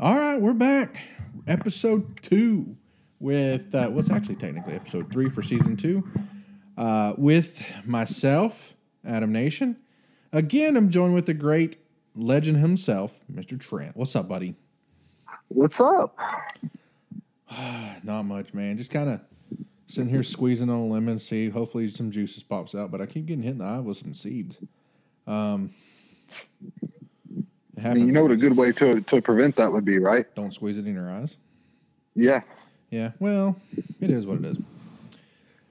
All right, we're back. Episode two with uh, what's actually technically episode three for season two. Uh, with myself, Adam Nation. Again, I'm joined with the great legend himself, Mr. Trent. What's up, buddy? What's up? Not much, man. Just kind of sitting here squeezing on a lemon, see. Hopefully, some juices pops out, but I keep getting hit in the eye with some seeds. Um, I mean, you know what a good way to to prevent that would be, right? Don't squeeze it in your eyes. Yeah, Yeah, well, it is what it is.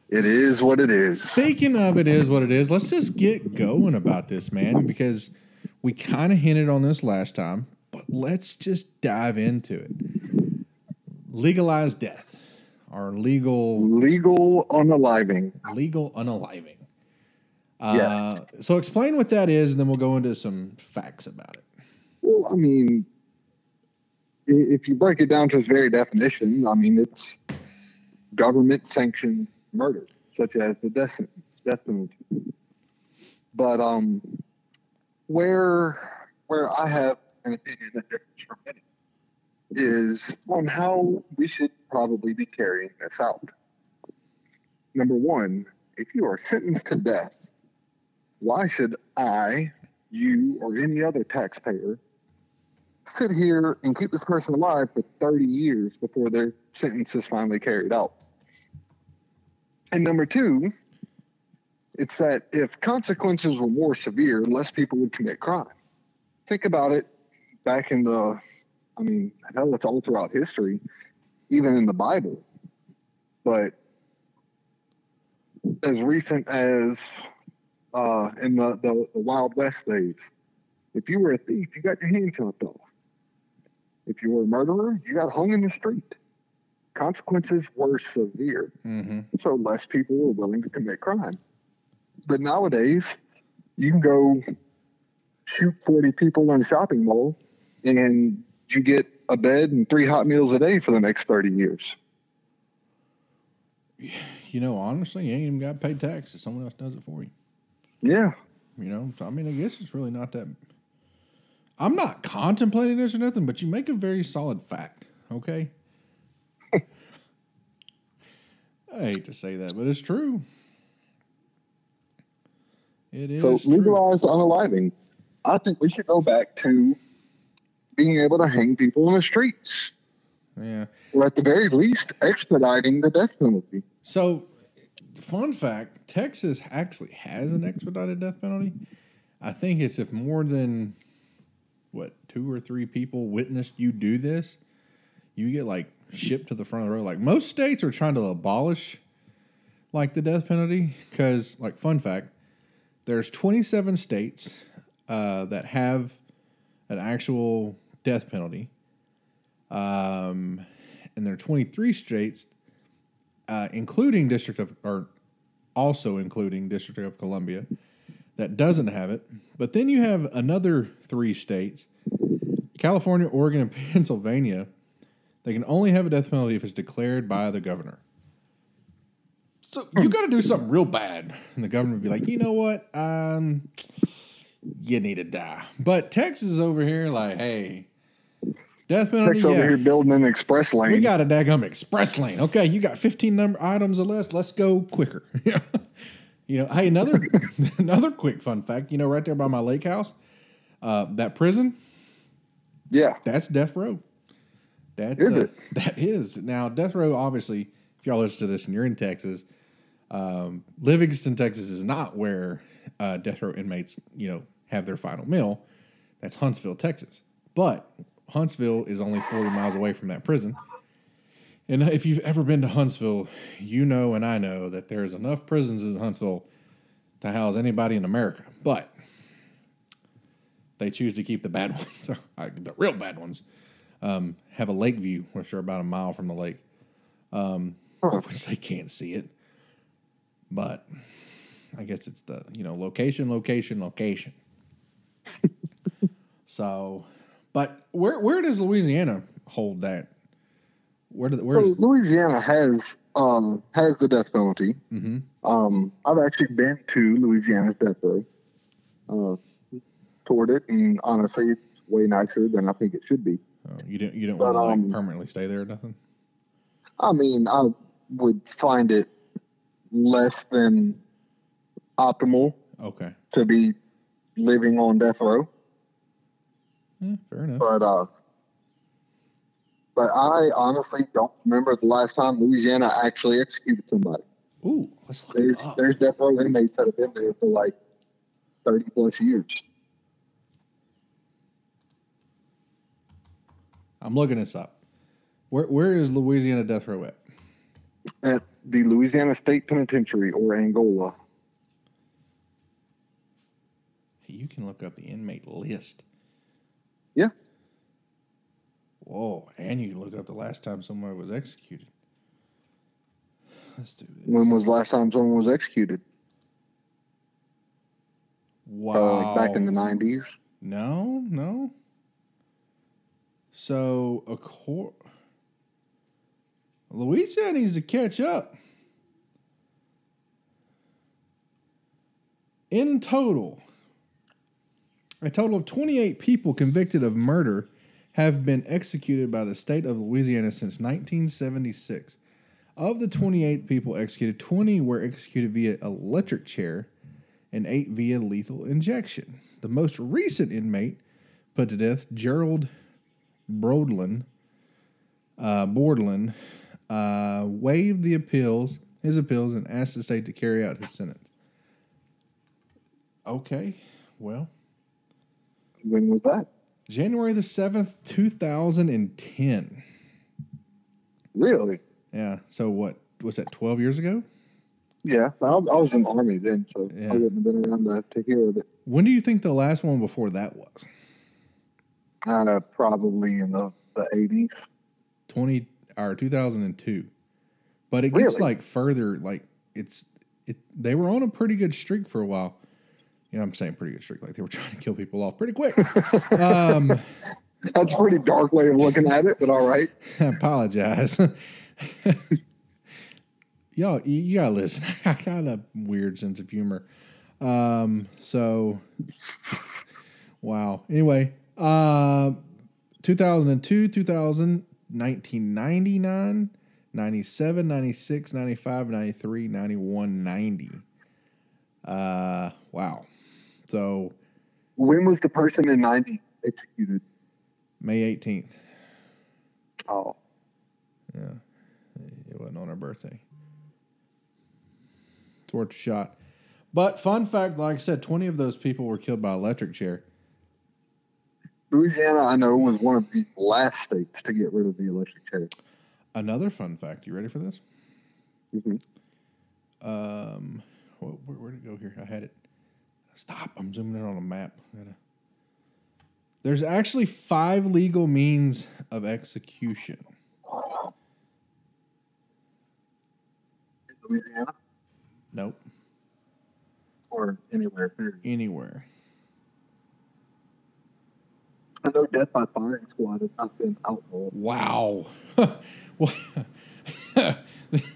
it is what it is. Speaking of it is what it is, let's just get going about this, man, because we kind of hinted on this last time, but let's just dive into it. Legalize death, or legal Legal unaliving. legal unaliving. Uh, Yes. So explain what that is, and then we'll go into some facts about it. Well, I mean, if you break it down to its very definition, I mean, it's government sanctioned murder, such as the death sentence, death penalty. But um, where where I have an opinion that differs from many is on how we should probably be carrying this out. Number one, if you are sentenced to death, why should I, you, or any other taxpayer sit here and keep this person alive for 30 years before their sentence is finally carried out? And number two, it's that if consequences were more severe, less people would commit crime. Think about it back in the, I mean, hell, it's all throughout history, even in the Bible. But as recent as uh, in the, the, the Wild West days, if you were a thief, you got your hand chopped off. If you were a murderer, you got hung in the street. Consequences were severe, Mm-hmm. so less people were willing to commit crime. But nowadays, you can go shoot 40 people in a shopping mall and you get a bed and three hot meals a day for the next 30 years. You know, honestly, you ain't even got to pay taxes. Someone else does it for you. Yeah. You know, I mean, I guess it's really not that. I'm not contemplating this or nothing, but you make a very solid fact. Okay. I hate to say that, but it's true. It is. So true. legalized unaliving. I think we should go back to being able to hang people in the streets, Yeah. or at the very least, expediting the death penalty. So, fun fact: Texas actually has an expedited death penalty. I think it's if more than what two or three people witnessed you do this, you get like shipped to the front of the road. Like most states are trying to abolish like the death penalty because, like, fun fact: there's 27 states uh, that have an actual death penalty, um, and there are 23 states uh, including District of, or also including District of Columbia, that doesn't have it. But then you have another three states, California, Oregon, and Pennsylvania. They can only have a death penalty if it's declared by the governor. So you got to do something real bad, and the governor would be like, you know what, um, you need to die. But Texas is over here like, hey, death penalty. Texas over here building an express lane. We got a daggum express lane. Okay, you got 15 number items or less. Let's go quicker. you know, hey, another another quick fun fact. You know, right there by my lake house, uh, that prison, yeah. that's death row. That's, Is uh, it? That is. Now, death row, obviously, if y'all listen to this and you're in Texas, um, Livingston, Texas is not where uh, death row inmates, you know, have their final meal. That's Huntsville, Texas. But Huntsville is only 40 miles away from that prison. And if you've ever been to Huntsville, you know and I know that there's enough prisons in Huntsville to house anybody in America. But they choose to keep the bad ones, uh, the real bad ones, um, have a lake view, which are about a mile from the lake, um, which they can't see it. But I guess it's the you know location, location, location. so, but where where does Louisiana hold that? Where do So where's Louisiana has um, has the death penalty. hmm Um, I've actually been to Louisiana's death row, uh, toured it, and honestly, it's way nicer than I think it should be. Oh, you didn't you didn't want to um, like permanently stay there or nothing. I mean, I would find it less than optimal Okay, to be living on death row. yeah, fair enough. But uh, but I honestly don't remember the last time Louisiana actually executed somebody. Ooh, There's there's death row inmates that have been there for like thirty plus years. I'm looking this up. Where where is Louisiana death row at? At the Louisiana State Penitentiary or Angola. You can look up the inmate list. Yeah. Whoa, and you look up the last time someone was executed. Let's do this. When was the last time someone was executed? Wow. Probably like back in the nineties. No, no. So a court. Louisiana needs to catch up. In total, a total of 28 people convicted of murder have been executed by the state of Louisiana since 1976. Of the 28 people executed, 20 were executed via electric chair and 8 via lethal injection. The most recent inmate put to death, Gerald Brodlin, uh, Bordelon, uh, waived the appeals, his appeals, and asked the state to carry out his sentence. Okay, well, When was that? January the 7th, 2010. Really? Yeah, so what, was that 12 years ago? Yeah. I, I was in the army then, so Yeah. I wouldn't have been around to take care of it. When do you think the last one before that was? Uh, probably in the the eighties. 20 or 2002 but it gets Really? like further like it's it they were on a pretty good streak for a while you know i'm saying pretty good streak like they were trying to kill people off pretty quick. Um That's a pretty dark way of looking at it, but all right. i apologize. Y'all you, gotta listen. I got a weird sense of humor. Um so wow. Anyway uh 2002 2000 1999 97 96 95 93 91 90 uh wow so When was the person in ninety executed? may 18th Oh, yeah it wasn't on her birthday a shot but fun fact like i said 20 of those people were killed by electric chair Louisiana, I know, was one of the last states to get rid of the electric chair. another fun fact you ready for this Mhm. Um, where, where, where'd it go here? I had it. Stop! I'm zooming in on a map. There's actually five legal means of execution. Louisiana Nope, or anywhere. period. anywhere. I know death by firing squad has not been outlawed. Wow,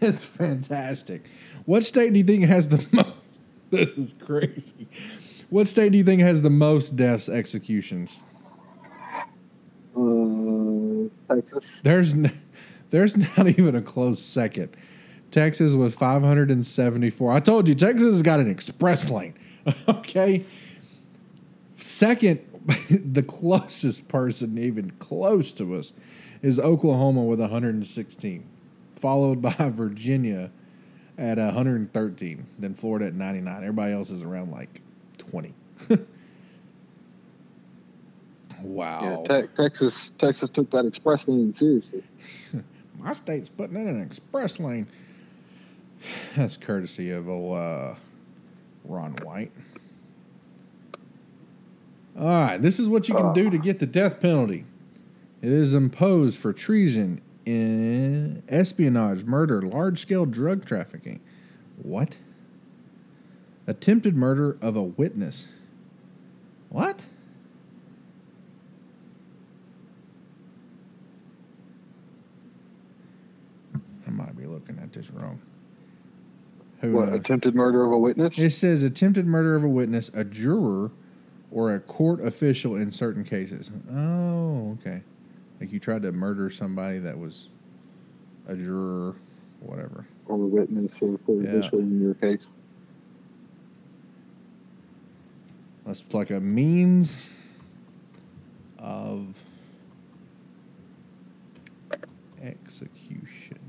that's fantastic. What state do you think has the most? This is crazy. What state do you think has the most deaths executions? Uh, Texas. There's n- there's not even a close second. Texas was 574. I told you Texas has got an express lane. okay. Second, the closest person even close to us is Oklahoma with 116, followed by Virginia at 113, then Florida at 99. Everybody else is around like 20. wow. Yeah, te- Texas. Texas took that express lane seriously. My state's putting in an express lane. That's courtesy of old uh, Ron White. All right, this is what you can do to get the death penalty. It is imposed for treason, in espionage, murder, large scale drug trafficking. What? Attempted murder of a witness. What? I might be looking at this wrong. Who What knows? attempted murder of a witness? It says attempted murder of a witness, a juror, or a court official in certain cases. Oh, okay. Like you tried to murder somebody that was a juror, whatever. Or a witness or court Yeah. in your case. That's like a means of execution.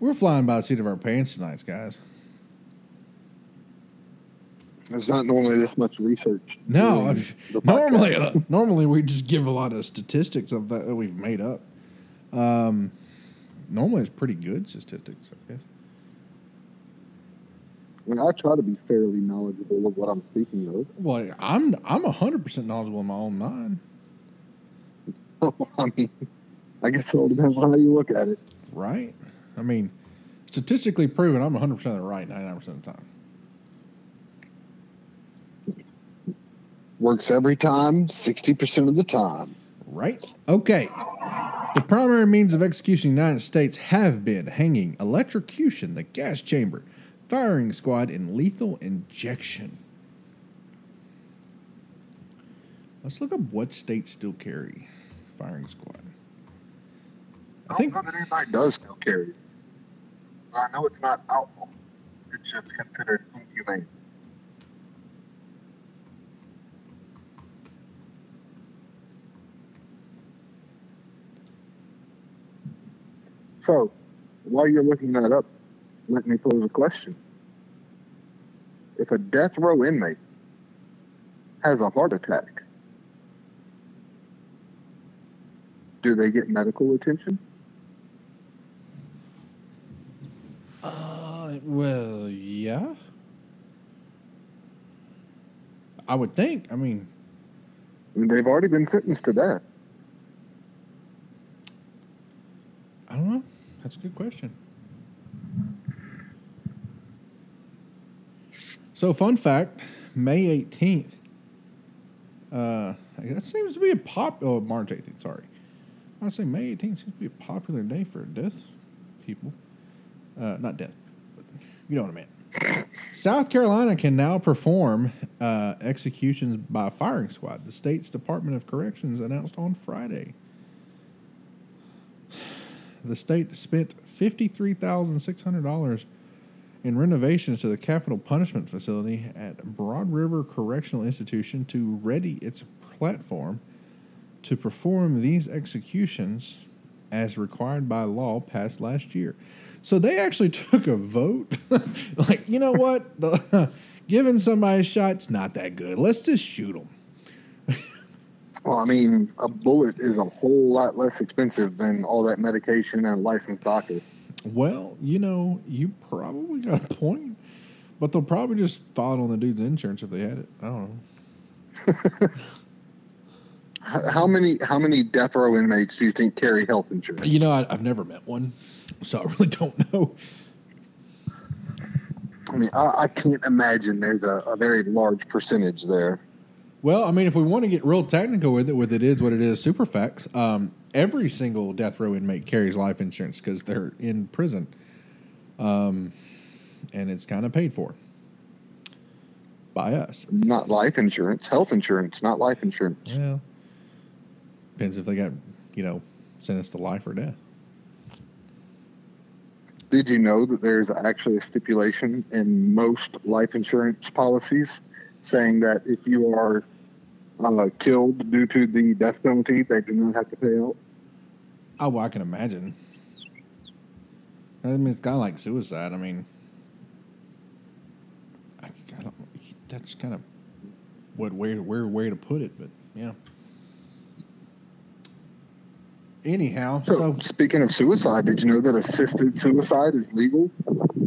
We're flying by the seat of our pants tonight, guys. There's not normally this much research. No, normally, uh, normally we just give a lot of statistics of that, that we've made up. Um, normally, it's pretty good statistics, I guess. I mean, I try to be fairly knowledgeable of what I'm speaking of. Well, I'm I'm hundred percent knowledgeable in my own mind, I mean, I guess it all depends on how you look at it. right? I mean, statistically proven, I'm hundred percent right ninety nine percent of the time. Works every time, 60% of the time. Right? Okay. The primary means of execution in the United States have been hanging, electrocution, the gas chamber, firing squad, and lethal injection. Let's look up what states still carry firing squad. I think I don't know that anybody does still carry it. I know it's not outlawed. It's just considered inhumane. So, while you're looking that up, let me pose a question. If a death row inmate has a heart attack, do they get medical attention? Uh, well, yeah. I would think. I mean, I mean, they've already been sentenced to death. I don't know. That's a good question. So, fun fact May 18th. Uh, that seems to be a pop. Oh, March 18th, sorry. I say May 18th seems to be a popular day for death people. Uh, not death, but you know what I mean. South Carolina can now perform uh, executions by firing squad. The state's Department of Corrections announced on Friday. The state spent $53,600 in renovations to the capital punishment facility at Broad River Correctional Institution to ready its platform to perform these executions as required by law passed last year. So they actually took a vote. like, you know what? The, giving somebody a shot's not that good. Let's just shoot them. Well, I mean, a bullet is a whole lot less expensive than all that medication and a licensed doctor. Well, you know, you probably got a point, but they'll probably just file it on the dude's insurance if they had it. I don't know. How many how many death row inmates do you think carry health insurance? You know, I, I've never met one, so I really don't know. I mean, I, I can't imagine there's a, a very large percentage there. Well, I mean, if we want to get real technical with it, with it is what it is, super facts. Um, every single death row inmate carries life insurance because they're in prison, um, and it's kind of paid for by us. Not life insurance, health insurance, not life insurance. Well, depends if they got you know sentenced to life or death. Did you know that there's actually a stipulation in most life insurance policies saying that if you are uh, killed due to the death penalty, they do not have to pay out? Oh, well, I can imagine. I mean, it's kind of like suicide. I mean, I, I don't. That's kind of what weird, weird where to put it, but yeah. Anyhow, So, so speaking of suicide, did you know that assisted suicide is legal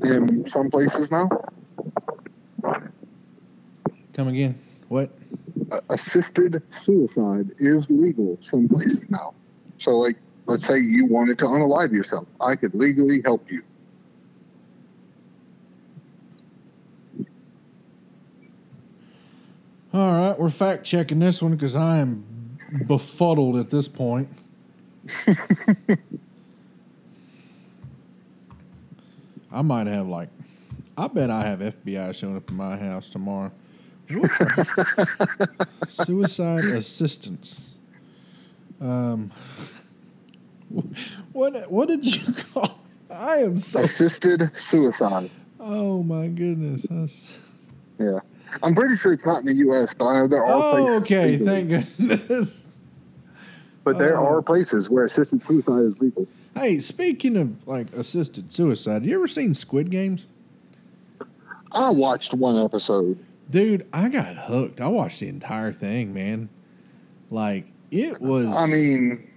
in some places now? come again. What? Assisted suicide is legal some places now. So, like, let's say you wanted to unalive yourself, I could legally help you. All right, we're fact checking this one because I am befuddled at this point. I might have like, I bet I have FBI showing up at my house tomorrow. What the- Suicide assistance. Um, what what did you call? I am so. Assisted suicide. Oh my goodness. That's, Yeah. I'm pretty sure it's not in the U.S., but I know there are oh, places. okay. legally. Thank goodness. But there Oh. are places where assisted suicide is legal. Hey, speaking of like assisted suicide, have you ever seen Squid Games? I watched one episode. Dude, I got hooked. I watched the entire thing, man. Like it was. I mean,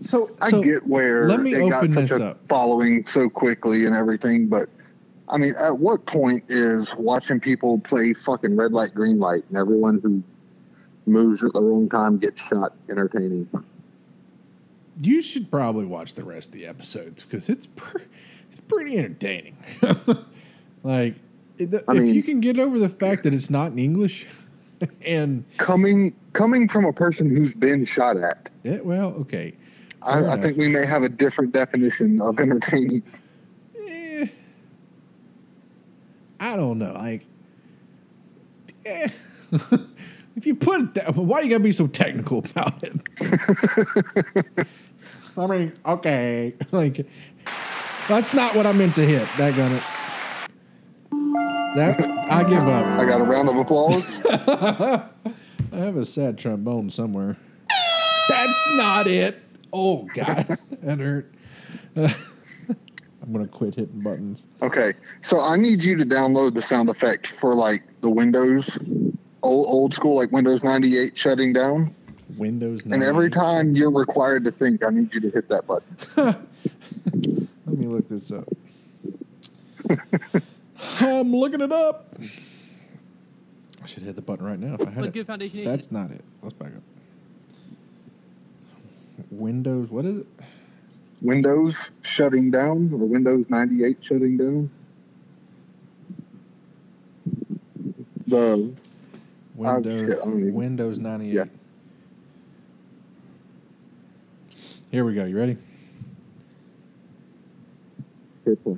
so, I so get where let me it got such a up. following so quickly and everything, but I mean, at what point is watching people play fucking red light, green light, and everyone who moves at the wrong time gets shot entertaining? You should probably watch the rest of the episodes because it's pre- it's pretty entertaining. like, if I mean- you can get over the fact that it's not in English, and Coming coming from a person who's been shot at, well, okay, I, I think we may have a different definition of entertaining. eh, I don't know. Like, eh. if you put it that, why you gotta be so technical about it? I mean, okay, like that's not what I meant to hit. That gun it. That I give up. I got a round of applause. I have a sad trombone somewhere. That's not it. Oh God, that hurt. I'm gonna quit hitting buttons. Okay, so I need you to download the sound effect for like the Windows, old old school like Windows 98 shutting down. Windows. And every time you're required to think, I need you to hit that button. Let me look this up. I'm looking it up. I should hit the button right now if I had What it. good foundation That's not it. Let's back up. Windows. What is it? Windows shutting down or Windows 98 shutting down. The Oh, Windows. shit, I don't even- Windows 98. Yeah. Here we go. You ready? hit play.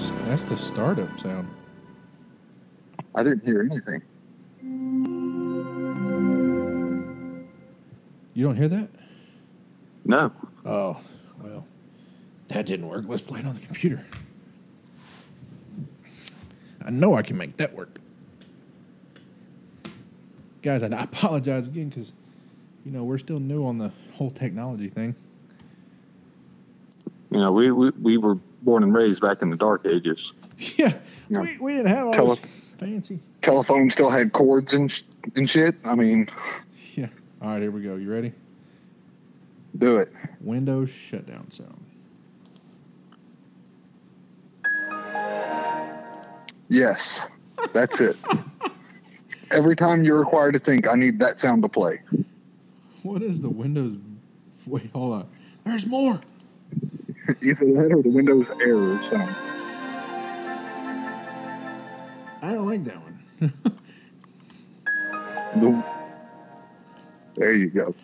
That's that's the startup sound. I didn't hear anything. You don't hear that? No. Oh, well, that didn't work. Let's play it on the computer. I know I can make that work. Guys, I I apologize again because, you know, we're still new on the whole technology thing. You know, we, we, we were born and raised back in the dark ages. Yeah, Yeah. We, we didn't have all Tele- fancy. Telephone still had cords and, sh- and shit. I mean, Yeah. All right, here we go. You ready? do it. Windows shutdown sound. Yes, that's it. Every time you're required to think, I need that sound to play. What is the Windows? Wait, hold on. There's more. Either that or the Windows error sound. I don't like that one. The, there you go.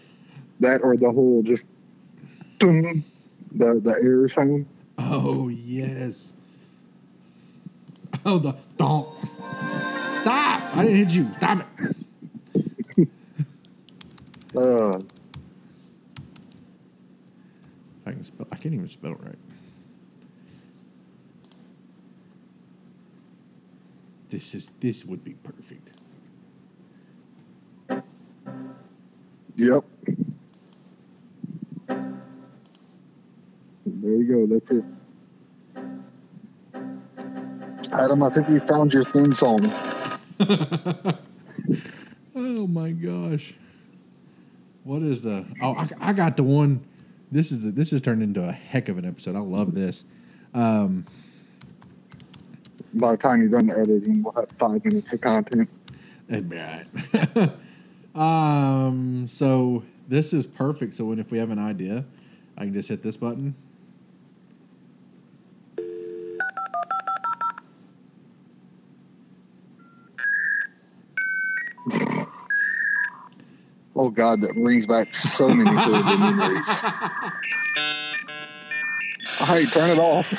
That or the whole just the the error sound. Oh yes. Oh the don't. Stop! I didn't hit you. Stop it. Uh, I can spell. I can't even spell it right. This is this would be perfect. yep. There you go. That's it. Adam, I think we found your theme song. Oh my gosh. What is the? Oh, I, I got the one. This is this has turned into a heck of an episode. I love this. Um, By the time you're done editing, we'll have five minutes of content. That'd be all right. um, so this is perfect. So when if we have an idea, I can just hit this button. Oh God, that brings back so many memories. Hey, turn it off.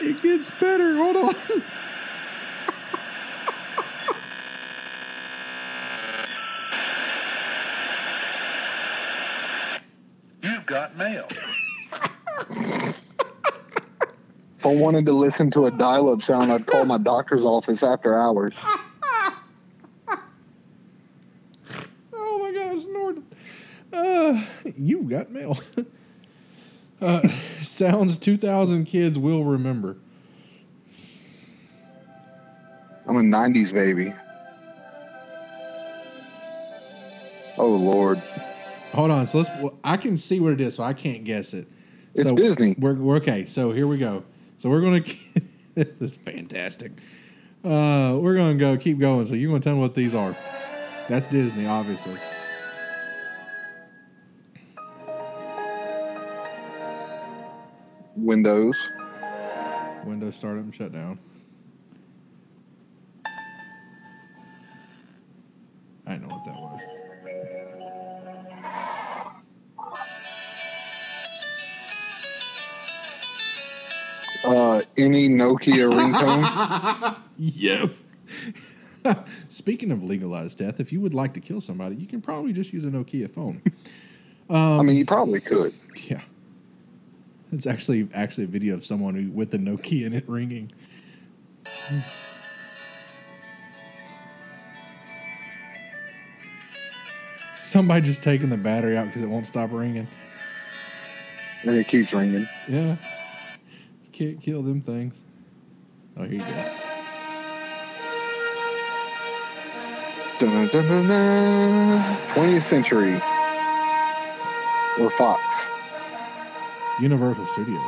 It gets better. Hold on. You've got mail. if I wanted to listen to a dial-up sound, I'd call my doctor's office after hours. Got mail. uh, sounds 2,000 kids will remember. I'm a '90s baby. Oh Lord, Hold on. So let's. Well, I can see what it is, so I can't guess it. it's so Disney. We're, we're okay. So here we go. So we're gonna. this is fantastic. Uh, we're gonna go. Keep going. So you're gonna tell me what these are. That's Disney, obviously. Windows. Windows startup and shut down. I didn't know what that was. Uh, any Nokia ringtone. Yes. Speaking of legalized death, if you would like to kill somebody, you can probably just use a Nokia phone. I mean, you probably could. Yeah. It's actually actually a video of someone who, with a Nokia in it ringing. Somebody just taking the battery out because it won't stop ringing. And it keeps ringing. Yeah. Can't kill them things. Oh, here you go. Dun, dun, dun, dun. 20th century. Or Fox. Universal Studios.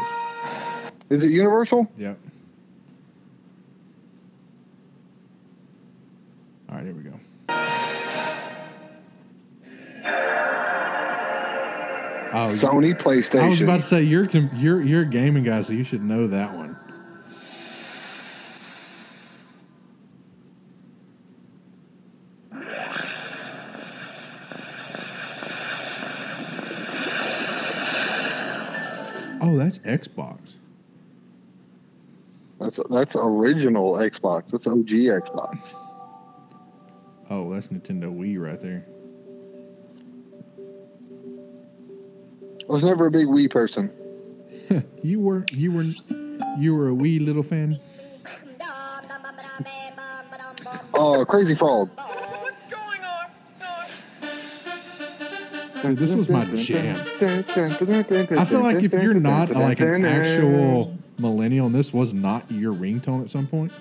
Is it Universal? Yep. All right, here we go. Oh, Sony PlayStation. I was about to say you're you're you're a gaming guy, so you should know that one. Oh, that's Xbox. That's that's original Xbox. That's OG Xbox. Oh, that's Nintendo Wii right there. I was never a big Wii person. you were you were you were a wee little fan. Oh, Crazy Frog. This was my jam. I feel like if you're not like an actual millennial, and this was not your ringtone at some point.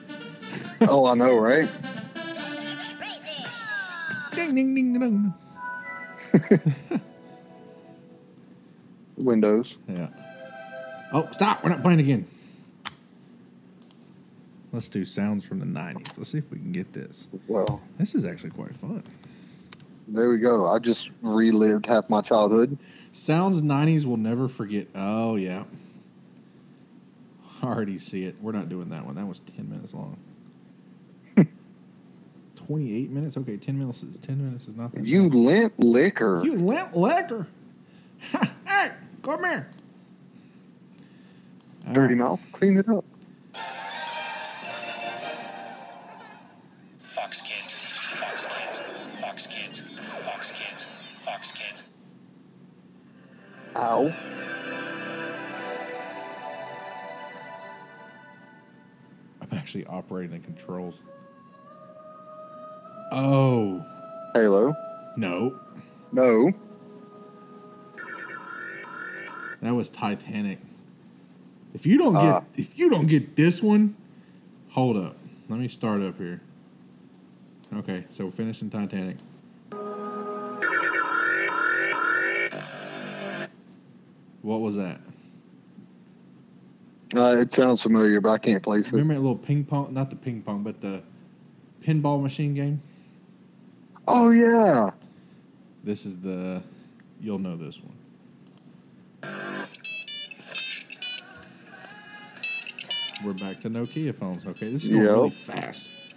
oh, I know, right? Ding ding ding ding. Windows. Yeah. Oh, stop! We're not playing again. Let's do sounds from the '90s. Let's see if we can get this. Well, This is actually quite fun. There we go. I just relived half my childhood. Sounds '90s will never forget. Oh yeah. I already see it. We're not doing that one. That was ten minutes long. Twenty-eight minutes. Okay, ten minutes. Is, ten minutes is nothing. You bad. lent liquor. You limp liquor. hey, come here. Dirty right. mouth. Clean it up. Ow. I'm actually operating the controls. Oh Halo. no, No. that was Titanic. If you don't get Ah. if you don't get this one, hold up. Let me start up here. Okay, so we're finishing Titanic. What was that? Uh, it sounds familiar, but I can't place it. Remember that little ping pong? Not the ping pong, but the pinball machine game. Oh yeah. This is the. You'll know this one. We're back to Nokia phones. Okay, this is going Yep. really fast.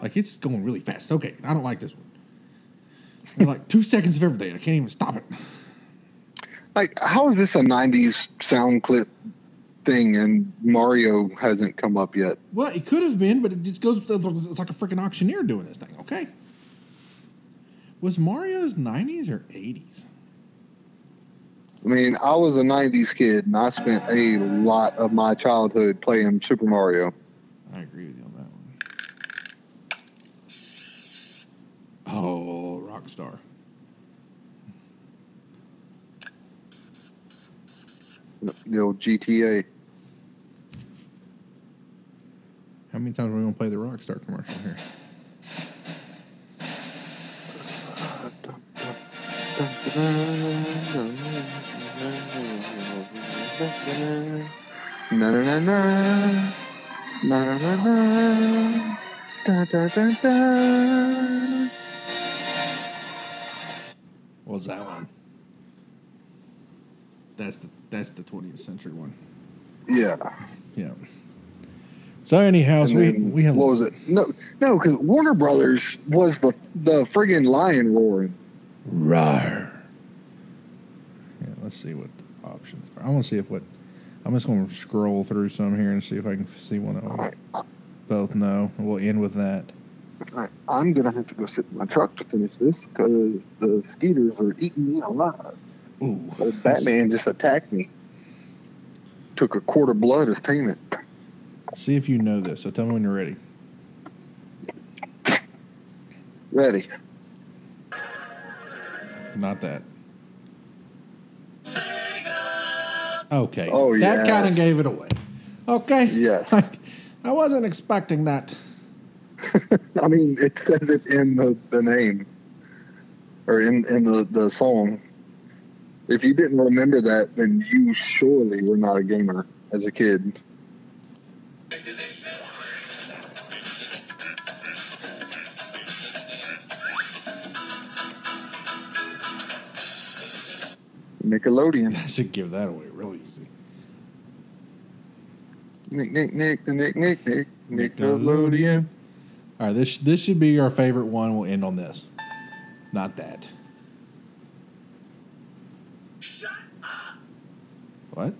Like it's going really fast. Okay, I don't like this one. Like two seconds of everything. I can't even stop it. Like, how is this a '90s sound clip thing, and Mario hasn't come up yet? Well, it could have been, but it just goes. It's like a freaking auctioneer doing this thing. Okay. Was Mario's nineties or eighties? I mean, I was a '90s kid, and I spent a lot of my childhood playing Super Mario. I agree with you on that one. Oh, Rockstar. The old GTA. How many times are we gonna play the Rockstar commercial here? Na na na na. Na na na na. Da da da da. What was that one? That's the that's the twentieth century one. Yeah. Yeah. So anyhow, so we we have what was it? No, no, because Warner Brothers was the the friggin' lion roaring. Rawr. Yeah, let's see what options are. I want to see if what I'm just going to scroll through some here and see if I can see one that we both know. We'll end with that. I, I'm gonna have to go sit in my truck to finish this because the skeeters are eating me alive. Ooh, Old Batman just attacked me. Took a quart of blood as payment. see if you know this. So tell me when you're ready. Ready. Not that. Okay. Oh, That kind of gave it away. Okay. Yes. I wasn't expecting that. I mean, it says it in the, the name or in, in the, the song. If you didn't remember that, then you surely were not a gamer as a kid. Nickelodeon. I should give that away real easy. Nick, Nick, Nick, the Nick, Nick, Nick, Nickelodeon. All right, this this should be our favorite one. We'll end on this. Not that. Shut up. What?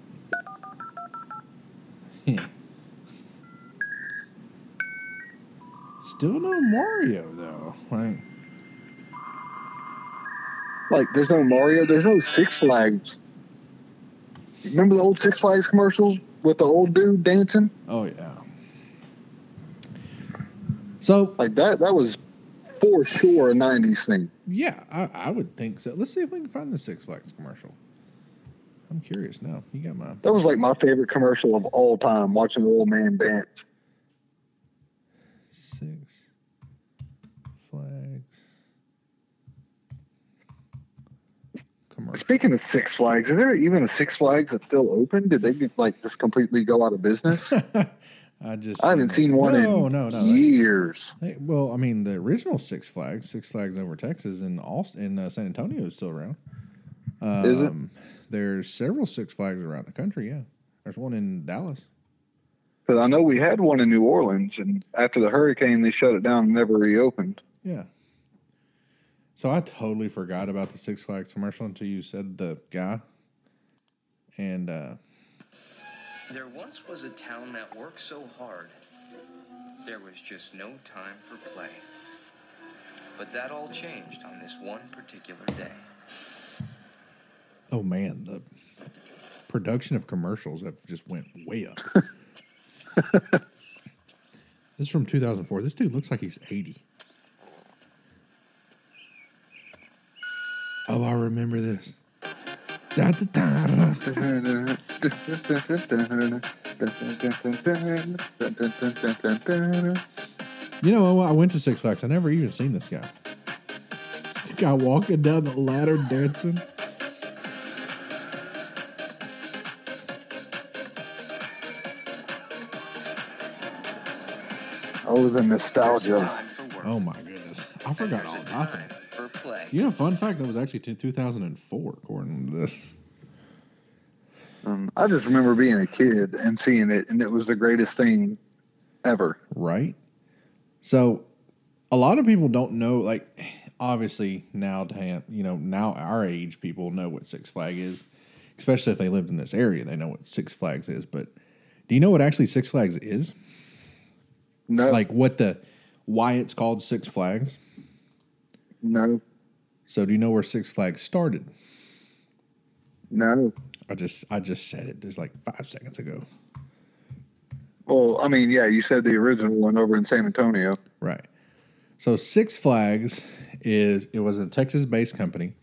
Still no Mario though. Like, Like, there's no Mario, there's no Six Flags. Remember the old Six Flags commercials with the old dude dancing? oh yeah. So Like that, that was for sure a 90s thing. yeah, I, I would think so. Let's see if we can find the Six Flags commercial. I'm curious now. You got my That was like my favorite commercial of all time, watching the old man dance. Six Flags commercial. Speaking of Six Flags, is there even a Six Flags that's still open? Did they like just completely go out of business? I just I haven't seen one no, in no, no. years. Well, I mean, the original Six Flags, Six Flags over Texas in Austin, in uh, San Antonio, is still around. Um, Is it? There's several Six Flags around the country. Yeah, there's one in Dallas. Because I know we had one in New Orleans, and after the hurricane, they shut it down and never reopened. Yeah. So I totally forgot about the Six Flags commercial until you said the guy. And uh, There once was a town that worked so hard, there was just no time for play. But that all changed on this one particular day. oh man, the production of commercials have just went way up. this is from 2004. This dude looks like he's 80. Oh, I remember this. You know, I went to Six Flags. I never even seen this guy. Guy walking down the ladder dancing. Oh, the nostalgia. Time for work. Oh my goodness, I forgot all about that. You know, fun fact that was actually t- 2004, according to this. Um, I just remember being a kid and seeing it, and it was the greatest thing ever. right? So, a lot of people don't know. Like, obviously now, you know, now our age people know what Six Flag is, especially if they lived in this area. They know what Six Flags is. But do you know what actually Six Flags is? No, Like, what the why it's called Six Flags? no. So do you know where Six Flags started? No. I just I just said it. There's like five seconds ago. Well, I mean, yeah, you said the original one over in San Antonio. Right. So Six Flags is it was a Texas-based company,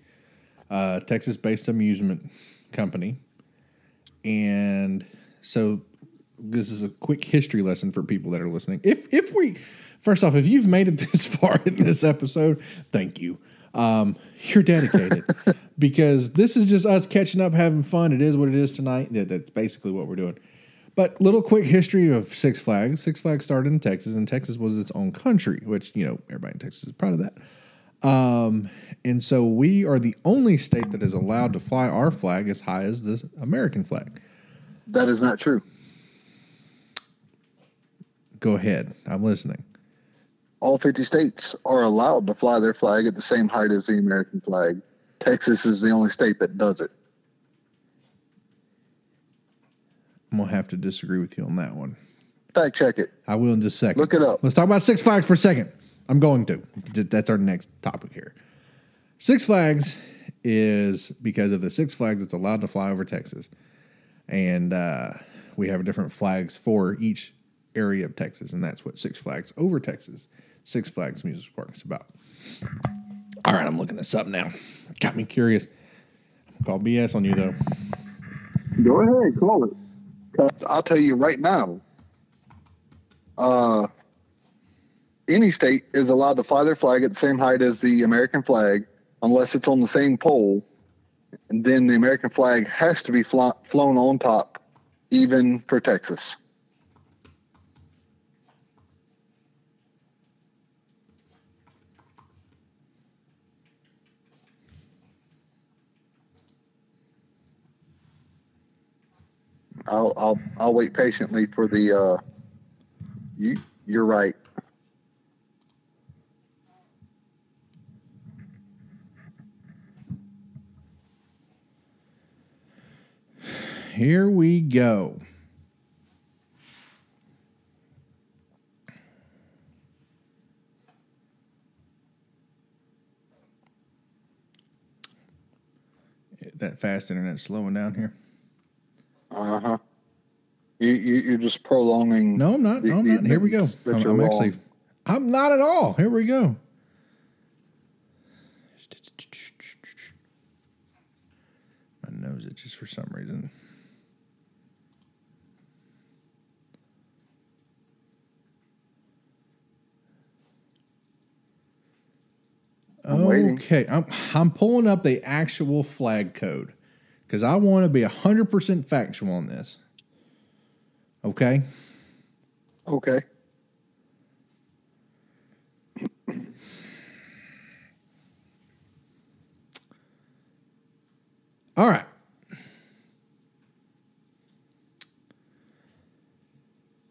uh, Texas-based amusement company, and so this is a quick history lesson for people that are listening. If if we first off, if you've made it this far in this episode, thank you. Um, you're dedicated because this is just us catching up, having fun. It is what it is tonight. That, that's basically what we're doing. But little quick history of Six Flags. Six Flags started in Texas, and Texas was its own country, which you know everybody in Texas is proud of that. Um, and so we are the only state that is allowed to fly our flag as high as the American flag. That is not true. Go ahead, I'm listening. All 50 states are allowed to fly their flag at the same height as the American flag. Texas is the only state that does it. I'm gonna have to disagree with you on that one. Fact check it. I will in just a second. Look it up. Let's talk about Six Flags for a second. I'm going to. That's our next topic here. Six Flags is because of the Six Flags it's allowed to fly over Texas, and uh, we have different flags for each area of Texas, and that's what Six Flags over Texas, Six Flags Music Park is about. All right, I'm looking this up now. Got me curious. Call BS on you though. Go ahead, call it. 'Cause I'll tell you right now. Uh, any state is allowed to fly their flag at the same height as the American flag, unless it's on the same pole. And then the American flag has to be fly, flown on top, even for Texas. I'll I'll I'll wait patiently for the uh you you're right. Here we go. That fast internet slowing down here. Uh-huh. You, you you're just prolonging No, I'm not. the- No, I'm not. Here we go. I'm, I'm actually. I'm not at all. Here we go. My nose itches for some reason. I'm. Okay, I'm I'm pulling up the actual flag code because I want to be hundred percent factual on this. Okay. Okay. All right.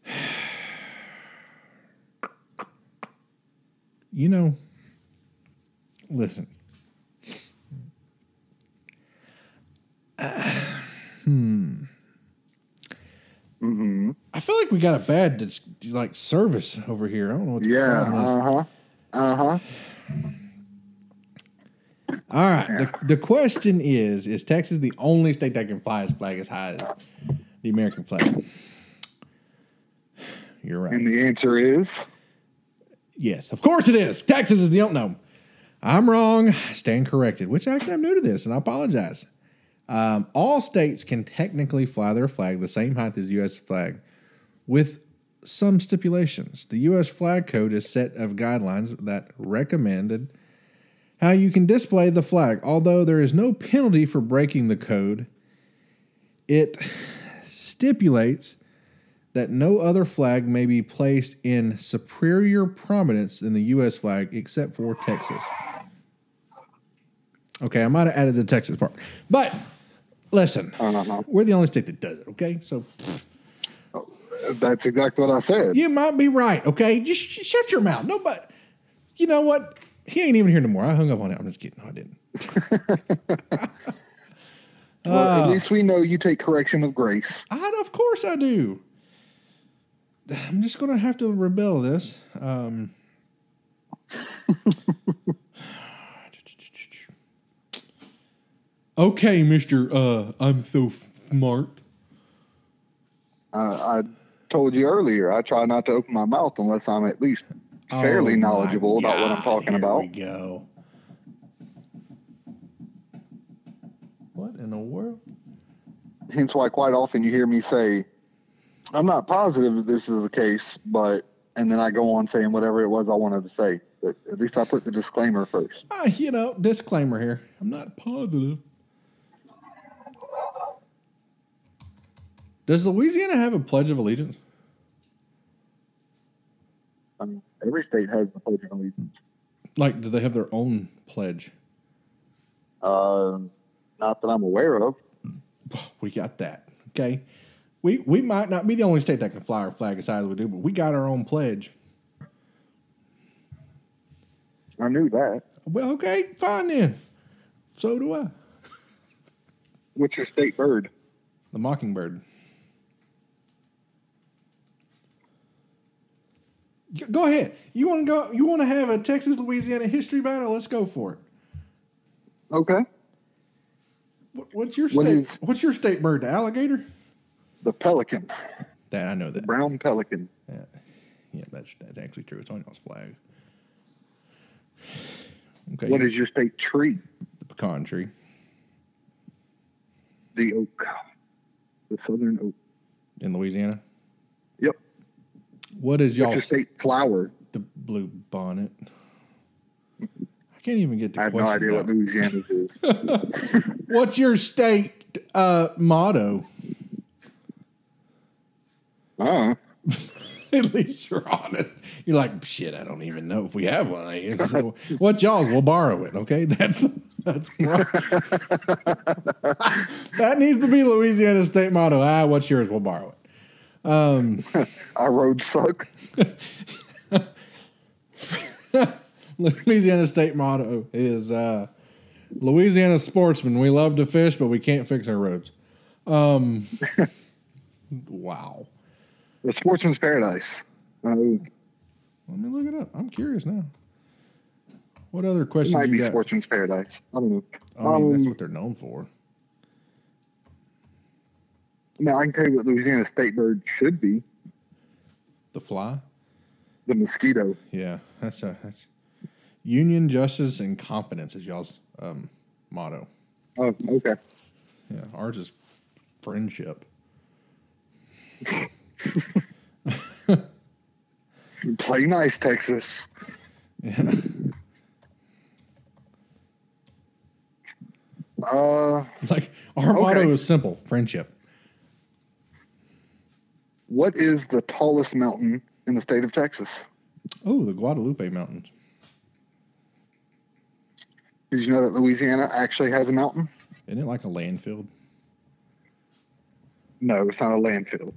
You know, listen. Mm-hmm. I feel like we got a bad dis- like service over here. I don't know what the Yeah. problem is. Uh-huh. Uh-huh. All right. The, the question is: Is Texas the only state that can fly its flag as high as the American flag? You're right. And the answer is Yes, of course it is. Texas is the only. No, I'm wrong. Stand corrected. Which actually I'm new to this, and I apologize. Um, all states can technically fly their flag the same height as the U.S. flag, with some stipulations. The U.S. flag code is set of guidelines that recommended how you can display the flag. Although there is no penalty for breaking the code, it stipulates that no other flag may be placed in superior prominence than the U.S. flag except for Texas. Okay, I might have added the Texas part. But listen, uh-huh. we're the only state that does it, okay? So That's exactly what I said. you might be right, okay? Just sh- shut your mouth. No, but you know what? He ain't even here no more. I hung up on it. I'm just kidding. No, I didn't. Well, Uh, at least we know you take correction with grace. I, of course I do. I'm just going to have to rebel this. Um, Okay, Mister. Uh, I'm so smart. Uh, I told you earlier, I try not to open my mouth unless I'm at least fairly Oh, knowledgeable about what I'm talking here about. We go. What in the world? Hence why quite often you hear me say, I'm not positive that this is the case, but, and then I go on saying whatever it was I wanted to say. But at least I put the disclaimer first. Ah, you know, disclaimer here. I'm not positive. Does Louisiana have a Pledge of Allegiance? I mean, every state has the Pledge of Allegiance. Like, do they have their own pledge? Uh, not that I'm aware of. We got that. Okay. We we might not be the only state that can fly our flag as high as we do, but we got our own pledge. I knew that. Well, okay, fine then. So do I. What's your state bird? The mockingbird. Go ahead. You want to go? You want to have a Texas Louisiana history battle? Let's go for it. Okay. What's your What state? is- what's your state bird? The alligator? The pelican, That I know that. brown pelican. Yeah, that's that's actually true. It's on y'all's flag. Okay. What is your state tree? the pecan tree? The oak. The southern oak. in Louisiana? What is y'all your state flower? the blue bonnet? I can't even get the I have no idea what. Louisiana's is. What's your state uh, motto? Uh, At least you're on it. You're like, shit, I don't even know if we have one. So, what y'all's? We'll borrow it. Okay, that's that's that needs to be Louisiana state motto. Ah, what's yours? We'll borrow it. Um, our roads suck. Louisiana state motto is uh, Louisiana sportsmen. We love to fish, but we can't fix our roads. Um, wow. The sportsman's paradise. Let me look it up. I'm curious now. What other it questions might you be got? sportsman's paradise. I don't know. I mean, that's Um, what they're known for. Now I can tell you what Louisiana state bird should be: The fly. the mosquito. Yeah, that's a that's union, justice, and confidence is y'all's um, motto. Oh, okay. Yeah, ours is friendship. Play nice, Texas. Yeah. Uh, Like our motto is simple: friendship. What is the tallest mountain in the state of Texas? Oh, the Guadalupe Mountains. Did you know that Louisiana actually has a mountain? Isn't it like a landfill? No, it's not a landfill.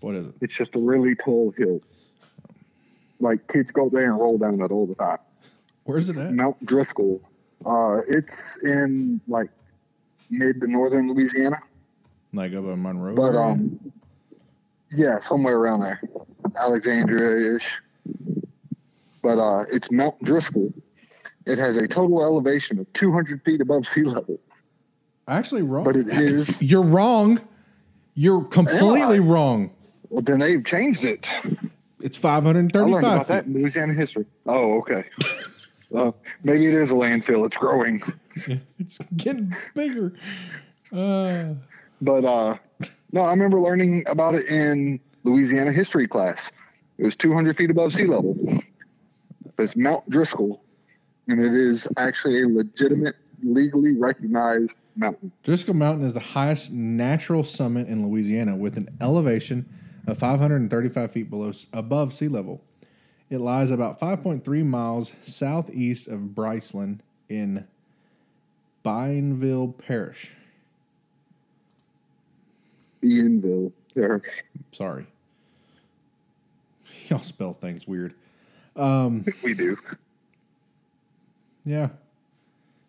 What is it? It's just a really tall hill. Like kids go there and roll down it all the time. Where's It's it at? Mount Driskill. Uh, it's in like mid to northern Louisiana, Like up in Monroe. but um, yeah, somewhere around there, Alexandria ish. But uh, it's Mount Driskill. It has a total elevation of 200 feet above sea level. actually wrong. but it is- You're wrong. You're completely wrong. Well, then they've changed it. It's 535. I learned 535 about feet. that in Louisiana history. Oh, okay. Uh, maybe it is a landfill. It's growing. It's getting bigger. Uh, But uh, no, I remember learning about it in Louisiana history class. It was 200 feet above sea level. It's Mount Driskill, and it is actually a legitimate, legally recognized mountain. Driskill Mountain is the highest natural summit in Louisiana with an elevation of 535 feet below above sea level. It lies about 5.3 miles southeast of Bryceland in Bineville Parish. Bienville. There. Sorry. Y'all spell things weird. Um, We do. yeah.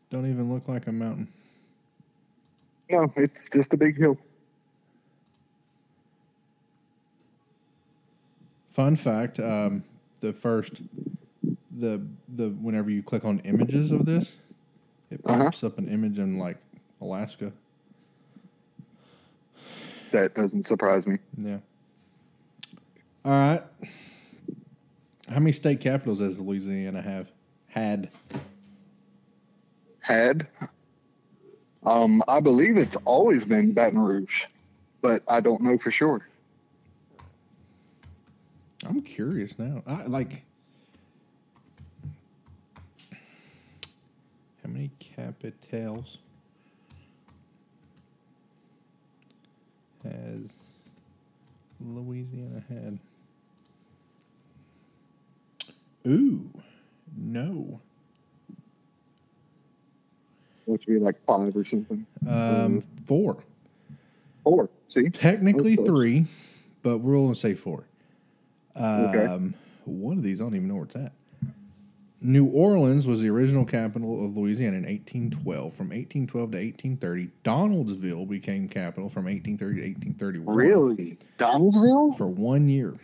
Don't even look like a mountain. No, it's just a big hill. Fun fact: um, the first, the the whenever you click on images of this, It Uh-huh. pops up an image in like Alaska. That doesn't surprise me. Yeah. All right. How many state capitals does Louisiana have? Had. Had. Um, I believe it's always been Baton Rouge, but I don't know for sure. I'm curious now. I like. How many capitals has Louisiana had? Ooh, no. Which would be like five or something. Um, four. Four. See? Technically three, but we're going to say four. Um, Okay. One of these, I don't even know where it's at. New Orleans was the original capital of Louisiana in 1812. From 1812 to 1830, Donaldsville became capital from 1830 to 1831. Really? Donaldsville? For one year.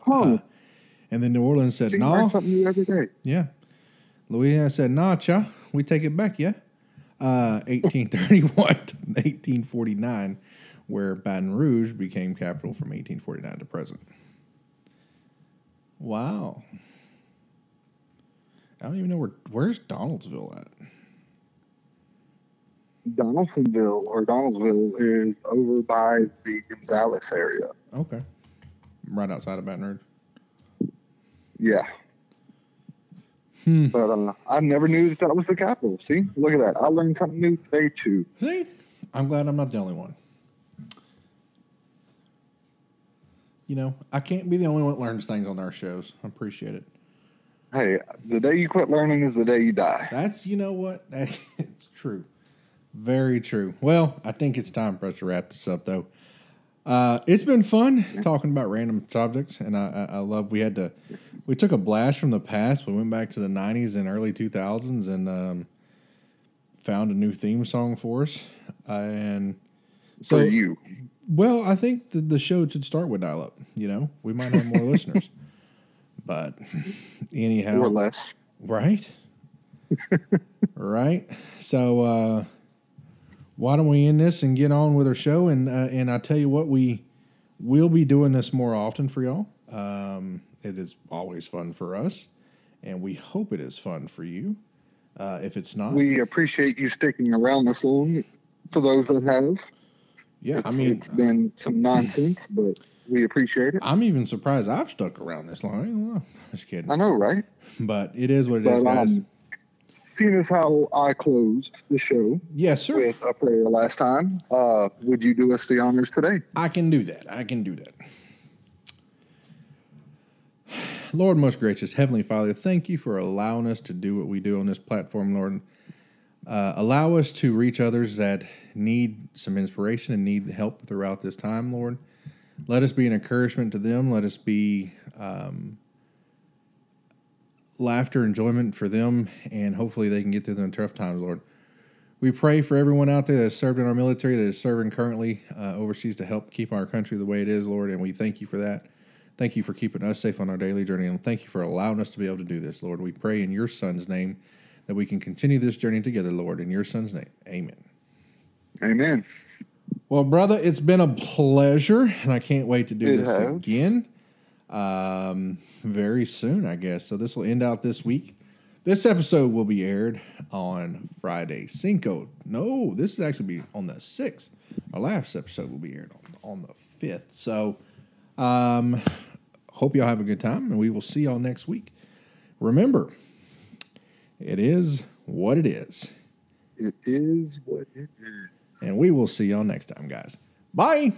Huh. And then New Orleans said, See, no. learn something new every day. Yeah. Louisiana said, nah, cha, we take it back, yeah. Uh, 1831 to 1849, where Baton Rouge became capital from 1849 to present. Wow. I don't even know where, where's Donaldsville at? Donaldsonville or Donaldsville is over by the Gonzales area. Okay. Right outside of Baton Rouge. Yeah. Hmm. But uh, I never knew that that was the capital. See, look at that. I learned something new today too. See? I'm glad I'm not the only one. You know, I can't be the only one that learns things on our shows. I appreciate it. Hey, the day you quit learning is the day you die. That's you know what? it's true. Very true. Well, I think it's time for us to wrap this up though. Uh, it's been fun talking about random subjects, and I, I, I love we had to we took a blast from the past. We went back to the '90s and early 2000s and um, found a new theme song for us. Uh, and so, For you, well, I think the, the show should start with dial up. You know, we might have more listeners, but anyhow, or less. Right. right. So uh why don't we end this and get on with our show and uh, and I tell you what we will be doing this more often for y'all. Um it is always fun for us and we hope it is fun for you. Uh if it's not We appreciate you sticking around this long. For those that have, yeah, I mean it's been some nonsense, but we appreciate it. I'm even surprised I've stuck around this long. Just kidding. I know, right? But it is what it is, But guys. um, seeing as how I closed the show yes, sir. with a prayer last time, uh, would you do us the honors today? I can do that. I can do that. Lord, most gracious Heavenly Father, thank you for allowing us to do what we do on this platform, Lord. Uh, allow us to reach others that need some inspiration and need help throughout this time, Lord. Let us be an encouragement to them. Let us be um, laughter, enjoyment for them, and hopefully they can get through them tough times, Lord. We pray for everyone out there that served in our military, that is serving currently uh, overseas to help keep our country the way it is, Lord, and we thank you for that. Thank you for keeping us safe on our daily journey, and thank you for allowing us to be able to do this, Lord. We pray in your Son's name that we can continue this journey together, Lord. In your Son's name, amen. Amen. Well, brother, it's been a pleasure, and I can't wait to do It this has. again um, very soon, I guess. So this will end out this week. This episode will be aired on Friday. Cinco. No, this is actually be on the sixth. Our last episode will be aired on, on the fifth. So, um, hope y'all have a good time, and we will see y'all next week. Remember, it is what it is, It is what it is. And we will see y'all next time, guys. Bye.